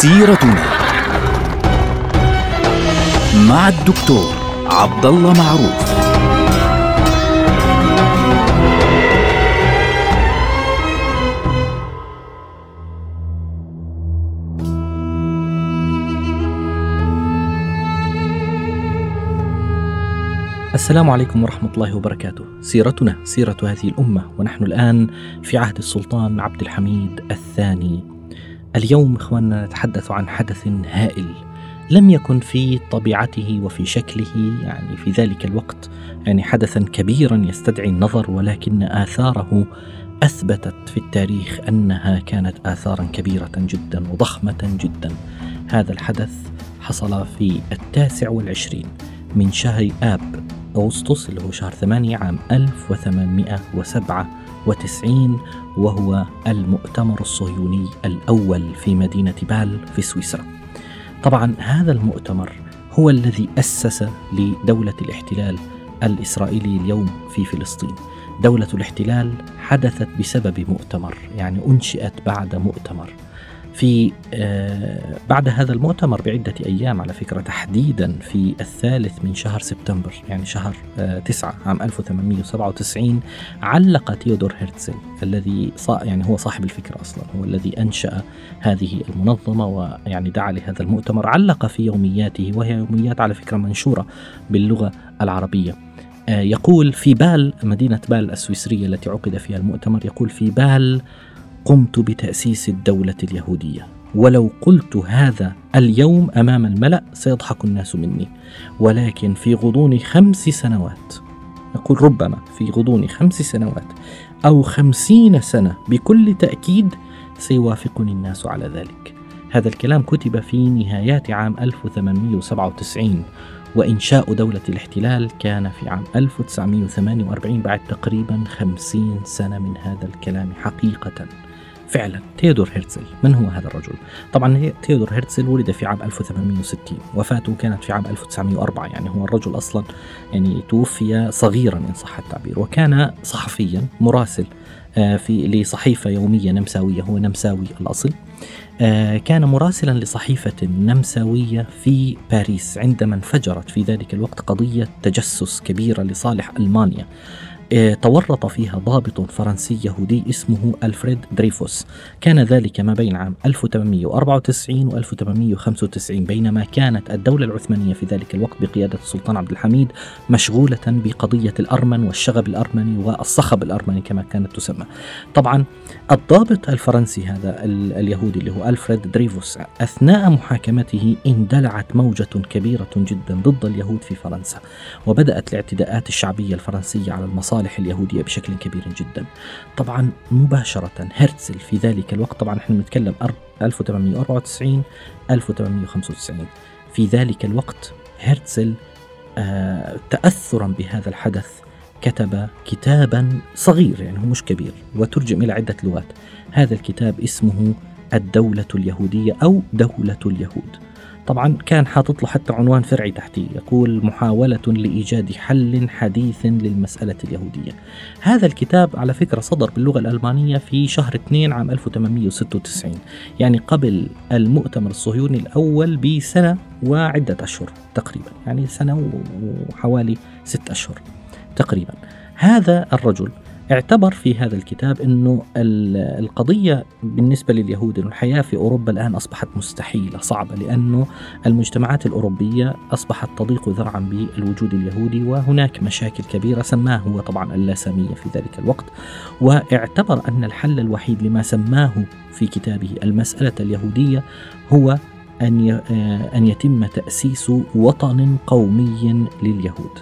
سيرتنا مع الدكتور عبد الله معروف السلام عليكم ورحمة الله وبركاته. سيرتنا سيرة هذه الأمة ونحن الآن في عهد السلطان عبد الحميد الثاني. اليوم اخواننا نتحدث عن حدث هائل لم يكن في طبيعته وفي شكله يعني في ذلك الوقت يعني حدثا كبيرا يستدعي النظر ولكن آثاره أثبتت في التاريخ أنها كانت آثارا كبيرة جدا وضخمة جدا. هذا الحدث حصل في التاسع والعشرين من شهر آب أغسطس اللي هو شهر ثمانية عام 1897 وهو المؤتمر الصهيوني الأول في مدينة بال في سويسرا. طبعا هذا المؤتمر هو الذي أسس لدولة الاحتلال الإسرائيلي اليوم في فلسطين. دولة الاحتلال حدثت بسبب مؤتمر يعني أنشئت بعد مؤتمر. في آه، بعد هذا المؤتمر بعدة أيام على فكرة تحديدا في الثالث من شهر سبتمبر يعني شهر آه، تسعة عام 1897 علق تيودور هرتزل الذي يعني هو صاحب الفكرة أصلا هو الذي أنشأ هذه المنظمة ويعني دعا لهذا المؤتمر علق في يومياته وهي يوميات على فكرة منشورة باللغة العربية. آه، يقول في بال مدينة بال السويسرية التي عقد فيها المؤتمر يقول في بال قمت بتأسيس الدولة اليهودية. ولو قلت هذا اليوم أمام الملأ سيضحك الناس مني. ولكن في غضون خمس سنوات نقول ربما في غضون خمس سنوات أو خمسين سنة بكل تأكيد سيوافقني الناس على ذلك. هذا الكلام كتب في نهايات عام 1897 وإنشاء دولة الاحتلال كان في عام 1948 بعد تقريبا 50 سنة من هذا الكلام حقيقة. فعلا. تيودور هرتزل من هو هذا الرجل؟ طبعا تيودور هرتزل ولد في عام 1860 وفاته كانت في عام 1904 يعني هو الرجل أصلا يعني توفي صغيرا إن صح التعبير وكان صحفيا مراسل آه، في لصحيفة يومية نمساوية هو نمساوي الأصل. آه، كان مراسلا لصحيفة نمساوية في باريس. عندما انفجرت في ذلك الوقت قضية تجسس كبيرة لصالح ألمانيا. تورط فيها ضابط فرنسي يهودي اسمه ألفريد دريفوس. كان ذلك ما بين عام 1894 و 1895 بينما كانت الدولة العثمانية في ذلك الوقت بقيادة السلطان عبد الحميد مشغولة بقضية الأرمن والشغب الأرمني والصخب الأرمني كما كانت تسمى. طبعا الضابط الفرنسي هذا اليهودي اللي هو ألفريد دريفوس أثناء محاكمته اندلعت موجة كبيرة جدا ضد اليهود في فرنسا وبدأت الاعتداءات الشعبية الفرنسية على المصالح المصالح اليهودية بشكل كبير جدا. طبعا مباشرة هرتزل في ذلك الوقت طبعا إحنا بنتكلم 1894 1895 في ذلك الوقت هرتزل آه تأثرا بهذا الحدث كتب كتابا صغير يعني هو مش كبير وترجم إلى عدة لغات. هذا الكتاب اسمه الدولة اليهودية أو دولة اليهود. طبعا كان حاطط له حتى عنوان فرعي تحتيه يقول محاولة لإيجاد حل حديث للمسألة اليهودية. هذا الكتاب على فكرة صدر باللغة الألمانية في شهر 2 عام 1896 يعني قبل المؤتمر الصهيوني الأول بسنة وعدة أشهر تقريبا يعني سنة وحوالي ست أشهر تقريبا. هذا الرجل اعتبر في هذا الكتاب إنه القضية بالنسبة لليهود إنه الحياة في أوروبا الآن أصبحت مستحيلة صعبة لأنه المجتمعات الأوروبية أصبحت تضيق ذرعا بالوجود اليهودي وهناك مشاكل كبيرة سماه هو طبعا اللاسامية في ذلك الوقت. واعتبر أن الحل الوحيد لما سماه في كتابه المسألة اليهودية هو أن أن يتم تأسيس وطن قومي لليهود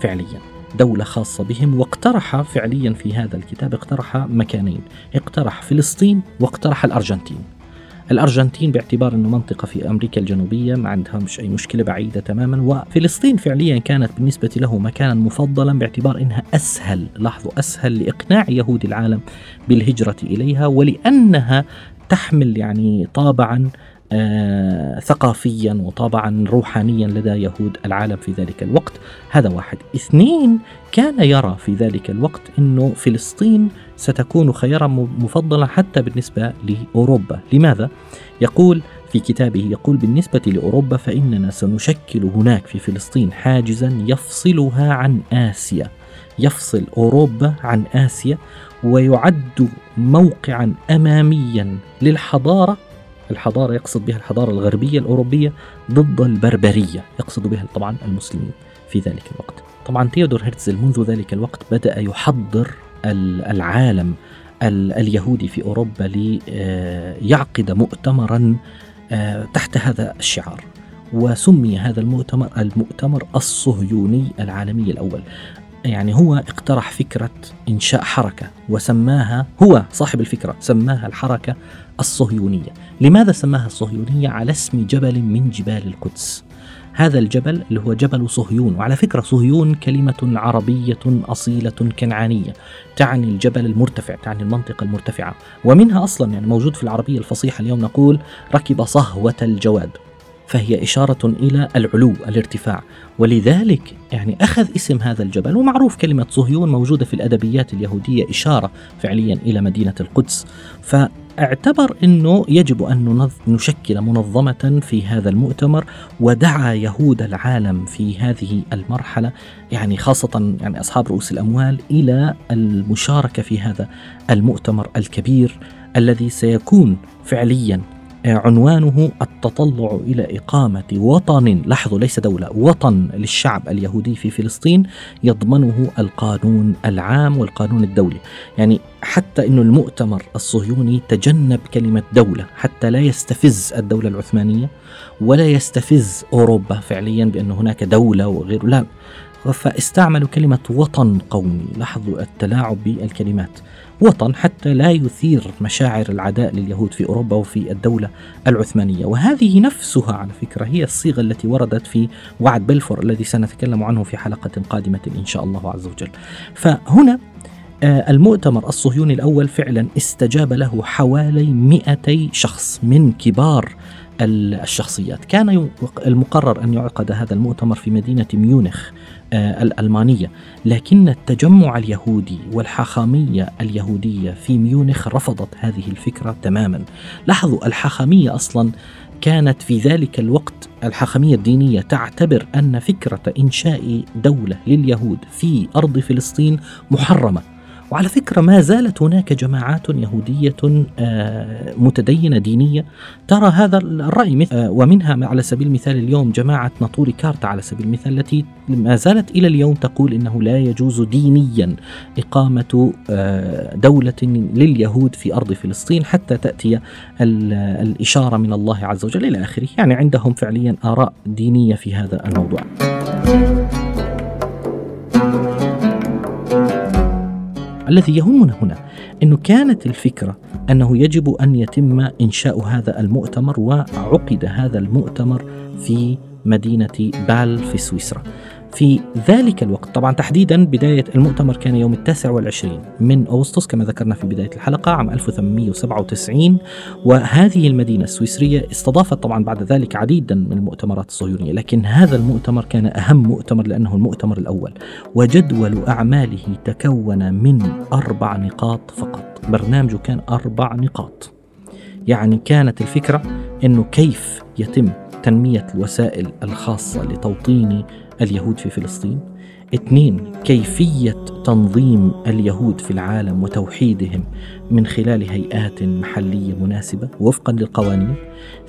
فعليا. دولة خاصة بهم واقترح فعليا في هذا الكتاب اقترح مكانين. اقترح فلسطين واقترح الأرجنتين. الأرجنتين باعتبار أنه منطقة في أمريكا الجنوبية ما عندهمش أي مشكلة بعيدة تماما. وفلسطين فعليا كانت بالنسبة له مكانا مفضلا باعتبار أنها أسهل لاحظوا أسهل لإقناع يهود العالم بالهجرة إليها ولأنها تحمل يعني طابعا ثقافيا وطبعا روحانيا لدى يهود العالم في ذلك الوقت. هذا واحد. اثنين كان يرى في ذلك الوقت أنه فلسطين ستكون خيارا مفضلة حتى بالنسبة لأوروبا. لماذا؟ يقول في كتابه يقول بالنسبة لأوروبا فإننا سنشكل هناك في فلسطين حاجزا يفصلها عن آسيا. يفصل أوروبا عن آسيا ويعد موقعا أماميا للحضارة الحضارة يقصد بها الحضارة الغربية الأوروبية ضد البربرية يقصد بها طبعا المسلمين في ذلك الوقت. طبعا تيودور هرتزل منذ ذلك الوقت بدأ يحضر العالم اليهودي في أوروبا ليعقد مؤتمرا آه، تحت هذا الشعار. وسمي هذا المؤتمر المؤتمر الصهيوني العالمي الأول. يعني هو اقترح فكرة إنشاء حركة وسماها هو صاحب الفكرة سماها الحركة الصهيونية. لماذا سماها الصهيونية؟ على اسم جبل من جبال القدس. هذا الجبل اللي هو جبل صهيون وعلى فكرة صهيون كلمة عربية أصيلة كنعانية تعني الجبل المرتفع تعني المنطقة المرتفعة. ومنها أصلا يعني موجود في العربية الفصيحة اليوم نقول ركب صهوة الجواد. فهي إشارة إلى العلو الارتفاع. ولذلك يعني أخذ اسم هذا الجبل ومعروف كلمة صهيون موجودة في الأدبيات اليهودية إشارة فعليا إلى مدينة القدس. فاعتبر أنه يجب أن نشكل منظمة في هذا المؤتمر ودعا يهود العالم في هذه المرحلة يعني خاصة يعني أصحاب رؤوس الأموال إلى المشاركة في هذا المؤتمر الكبير الذي سيكون فعليا عنوانه التطلع إلى إقامة وطن. لاحظوا ليس دولة وطن للشعب اليهودي في فلسطين يضمنه القانون العام والقانون الدولي. يعني حتى إنه المؤتمر الصهيوني تجنب كلمة دولة حتى لا يستفز الدولة العثمانية ولا يستفز أوروبا فعليا بأن هناك دولة وغيره لا فاستعملوا كلمة وطن قومي. لاحظوا التلاعب بالكلمات. وطن حتى لا يثير مشاعر العداء لليهود في أوروبا وفي الدولة العثمانية، وهذه نفسها على فكرة هي الصيغة التي وردت في وعد بلفور الذي سنتكلم عنه في حلقة قادمة إن شاء الله عز وجل. فهنا آه، المؤتمر الصهيوني الأول فعلا استجاب له حوالي 200 شخص من كبار الشخصيات. كان المقرر أن يعقد هذا المؤتمر في مدينة ميونخ آه، الألمانية لكن التجمع اليهودي والحاخامية اليهودية في ميونخ رفضت هذه الفكرة تماما. لاحظوا الحاخامية أصلا كانت في ذلك الوقت الحاخامية الدينية تعتبر أن فكرة إنشاء دولة لليهود في أرض فلسطين محرمة. وعلى فكرة ما زالت هناك جماعات يهودية آه، متدينة دينية ترى هذا الرأي آه، ومنها على سبيل المثال اليوم جماعة ناطوري كارتا على سبيل المثال التي ما زالت إلى اليوم تقول إنه لا يجوز دينيا إقامة آه، دولة لليهود في أرض فلسطين حتى تأتي الإشارة من الله عز وجل إلى آخره. يعني عندهم فعليا آراء دينية في هذا الموضوع. الذي يهمنا هنا انه كانت الفكرة أنه يجب أن يتم إنشاء هذا المؤتمر وعقد هذا المؤتمر في مدينة بال في سويسرا. في ذلك الوقت. طبعا تحديدا بداية المؤتمر كان يوم التاسع والعشرين من أغسطس كما ذكرنا في بداية الحلقة عام 1897 وهذه المدينة السويسرية استضافت طبعا بعد ذلك عديدا من المؤتمرات الصهيونية لكن هذا المؤتمر كان أهم مؤتمر لأنه المؤتمر الأول وجدول أعماله تكون من أربع نقاط فقط. برنامجه كان أربع نقاط. يعني كانت الفكرة أنه كيف يتم تنمية الوسائل الخاصة لتوطين اليهود في فلسطين. اثنين كيفية تنظيم اليهود في العالم وتوحيدهم من خلال هيئات محلية مناسبة وفقا للقوانين.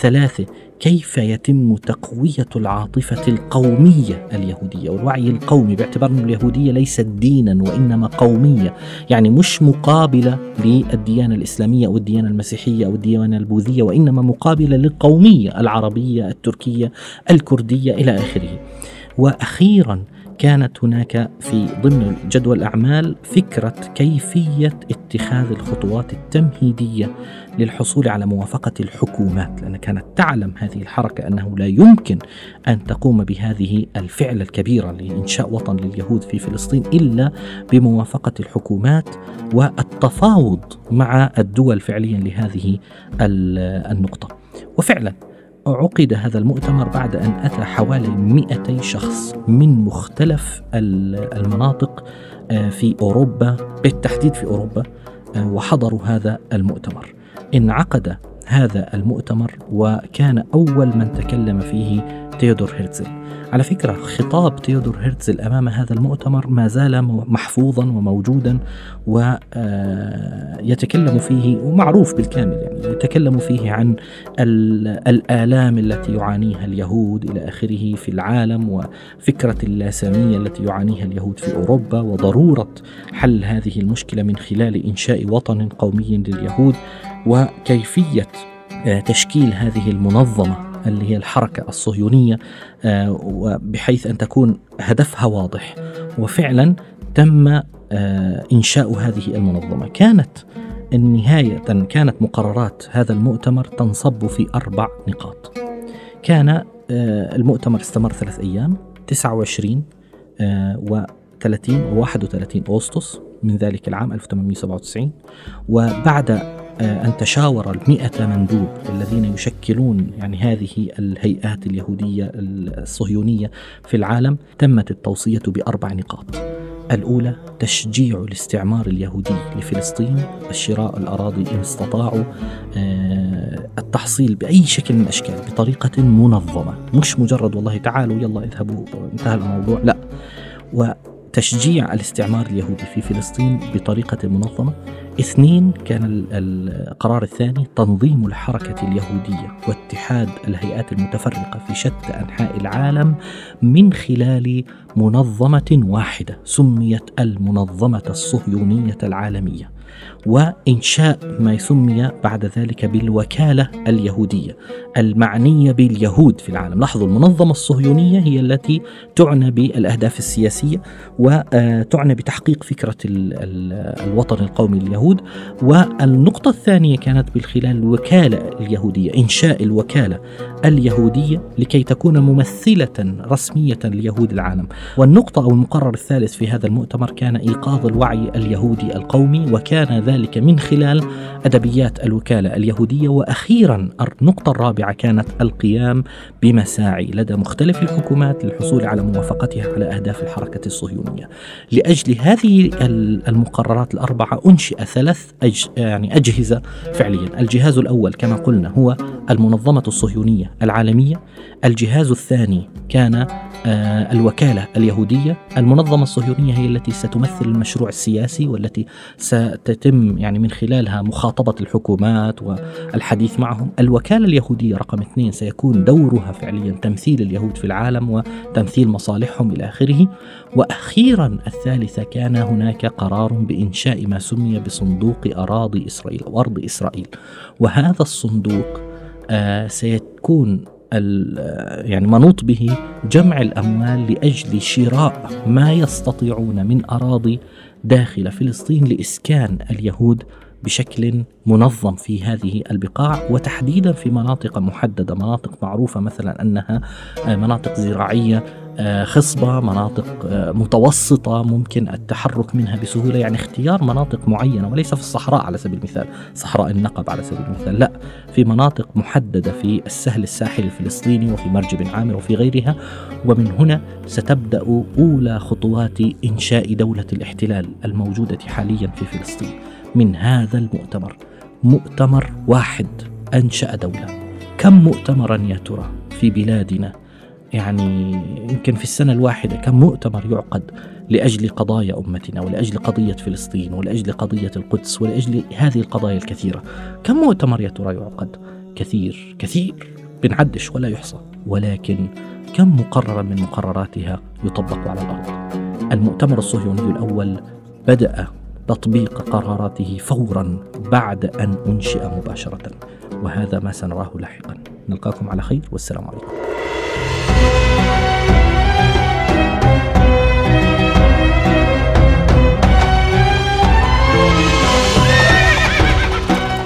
ثلاثة كيف يتم تقوية العاطفة القومية اليهودية؟ والوعي القومي باعتبار أن اليهودية ليست دينا وإنما قومية. يعني مش مقابلة للديانة الإسلامية أو الديانة المسيحية أو الديانة البوذية وإنما مقابلة للقومية العربية التركية الكردية إلى آخره. وأخيرا كانت هناك في ضمن جدول الأعمال فكرة كيفية اتخاذ الخطوات التمهيدية للحصول على موافقة الحكومات لأن كانت تعلم هذه الحركة أنه لا يمكن أن تقوم بهذه الفعله الكبيرة لإنشاء وطن لليهود في فلسطين إلا بموافقة الحكومات والتفاوض مع الدول فعليا لهذه النقطة. وفعلا عقد هذا المؤتمر بعد أن أتى حوالي 200 شخص من مختلف المناطق آه، في أوروبا بالتحديد في أوروبا آه، وحضروا هذا المؤتمر. انعقد هذا المؤتمر وكان أول من تكلم فيه تيودور هيرتزل. على فكرة خطاب تيودور هيرتزل أمام هذا المؤتمر ما زال محفوظا وموجودا ويتكلم فيه ومعروف بالكامل يعني يتكلم فيه عن الآلام التي يعانيها اليهود إلى آخره في العالم وفكرة اللاسامية التي يعانيها اليهود في أوروبا وضرورة حل هذه المشكلة من خلال إنشاء وطن قومي لليهود. وكيفية تشكيل هذه المنظمة اللي هي الحركة الصهيونية آه، وبحيث أن تكون هدفها واضح. وفعلا تم آه، إنشاء هذه المنظمة. كانت النهاية كانت مقررات هذا المؤتمر تنصب في أربع نقاط. كان آه، المؤتمر استمر ثلاث أيام 29 و 30 و 31 أغسطس من ذلك العام 1897 وبعد آه، أن تشاور المئة مندوب الذين يشكلون يعني هذه الهيئات اليهودية الصهيونية في العالم تمت التوصية بأربع نقاط. الأولى تشجيع الاستعمار اليهودي لفلسطين. الشراء الأراضي إن استطاعوا. آه، التحصيل بأي شكل من الأشكال بطريقة منظمة مش مجرد والله تعالوا يلا اذهبوا انتهى الموضوع. لا. وتشجيع الاستعمار اليهودي في فلسطين بطريقة منظمة. اثنين كان القرار الثاني تنظيم الحركة اليهودية واتحاد الهيئات المتفرقة في شتى أنحاء العالم من خلال منظمة واحدة سميت المنظمة الصهيونية العالمية. وإنشاء ما سمي بعد ذلك بالوكالة اليهودية المعنية باليهود في العالم. لاحظوا المنظمة الصهيونية هي التي تعنى بالأهداف السياسية وتعنى بتحقيق فكرة الوطن القومي لليهود. والنقطة الثانية كانت من خلال الوكالة اليهودية إنشاء الوكالة اليهودية لكي تكون ممثلة رسمية ليهود العالم. والنقطة أو المقرر الثالث في هذا المؤتمر كان إيقاظ الوعي اليهودي القومي وكان ذلك من خلال أدبيات الوكالة اليهودية وأخيرا النقطة الرابعة كانت القيام بمساعي لدى مختلف الحكومات للحصول على موافقتها على أهداف الحركة الصهيونية. لأجل هذه المقررات الأربعة أنشئ ثلاث أج يعني أجهزة فعليا. الجهاز الأول كما قلنا هو المنظمة الصهيونية العالمية. الجهاز الثاني كان الوكالة اليهودية المنظمة الصهيونية هي التي ستمثل المشروع السياسي والتي ستتم يعني من خلالها مخاطبة الحكومات والحديث معهم. الوكالة اليهودية رقم اثنين سيكون دورها فعليا تمثيل اليهود في العالم وتمثيل مصالحهم إلى آخره. وأخيرا الثالثة كان هناك قرار بإنشاء ما سمي بصندوق أراضي إسرائيل أو أرض إسرائيل. وهذا الصندوق آه سيكون يعني منوط به جمع الأموال لأجل شراء ما يستطيعون من أراضي داخل فلسطين لإسكان اليهود بشكل منظم في هذه البقاع وتحديدا في مناطق محددة، مناطق معروفة مثلا أنها مناطق زراعية خصبة مناطق آه، متوسطة ممكن التحرك منها بسهولة يعني اختيار مناطق معينة وليس في الصحراء على سبيل المثال صحراء النقب على سبيل المثال لا في مناطق محددة في السهل الساحلي الفلسطيني وفي مرجب عامر وفي غيرها ومن هنا ستبدأ أولى خطوات إنشاء دولة الاحتلال الموجودة حاليا في فلسطين. من هذا المؤتمر مؤتمر واحد أنشأ دولة. كم مؤتمرا يا ترى في بلادنا؟ يعني يمكن في السنة الواحدة كم مؤتمر يعقد لأجل قضايا أمتنا ولأجل قضية فلسطين ولأجل قضية القدس ولأجل هذه القضايا الكثيرة. كم مؤتمر يا ترى يعقد؟ كثير كثير بنعدش ولا يحصى. ولكن كم مقررا من مقرراتها يطبق على الأرض؟ المؤتمر الصهيوني الأول بدأ تطبيق قراراته فورا بعد أن أنشئ مباشرة. وهذا ما سنراه لاحقا. نلقاكم على خير والسلام عليكم.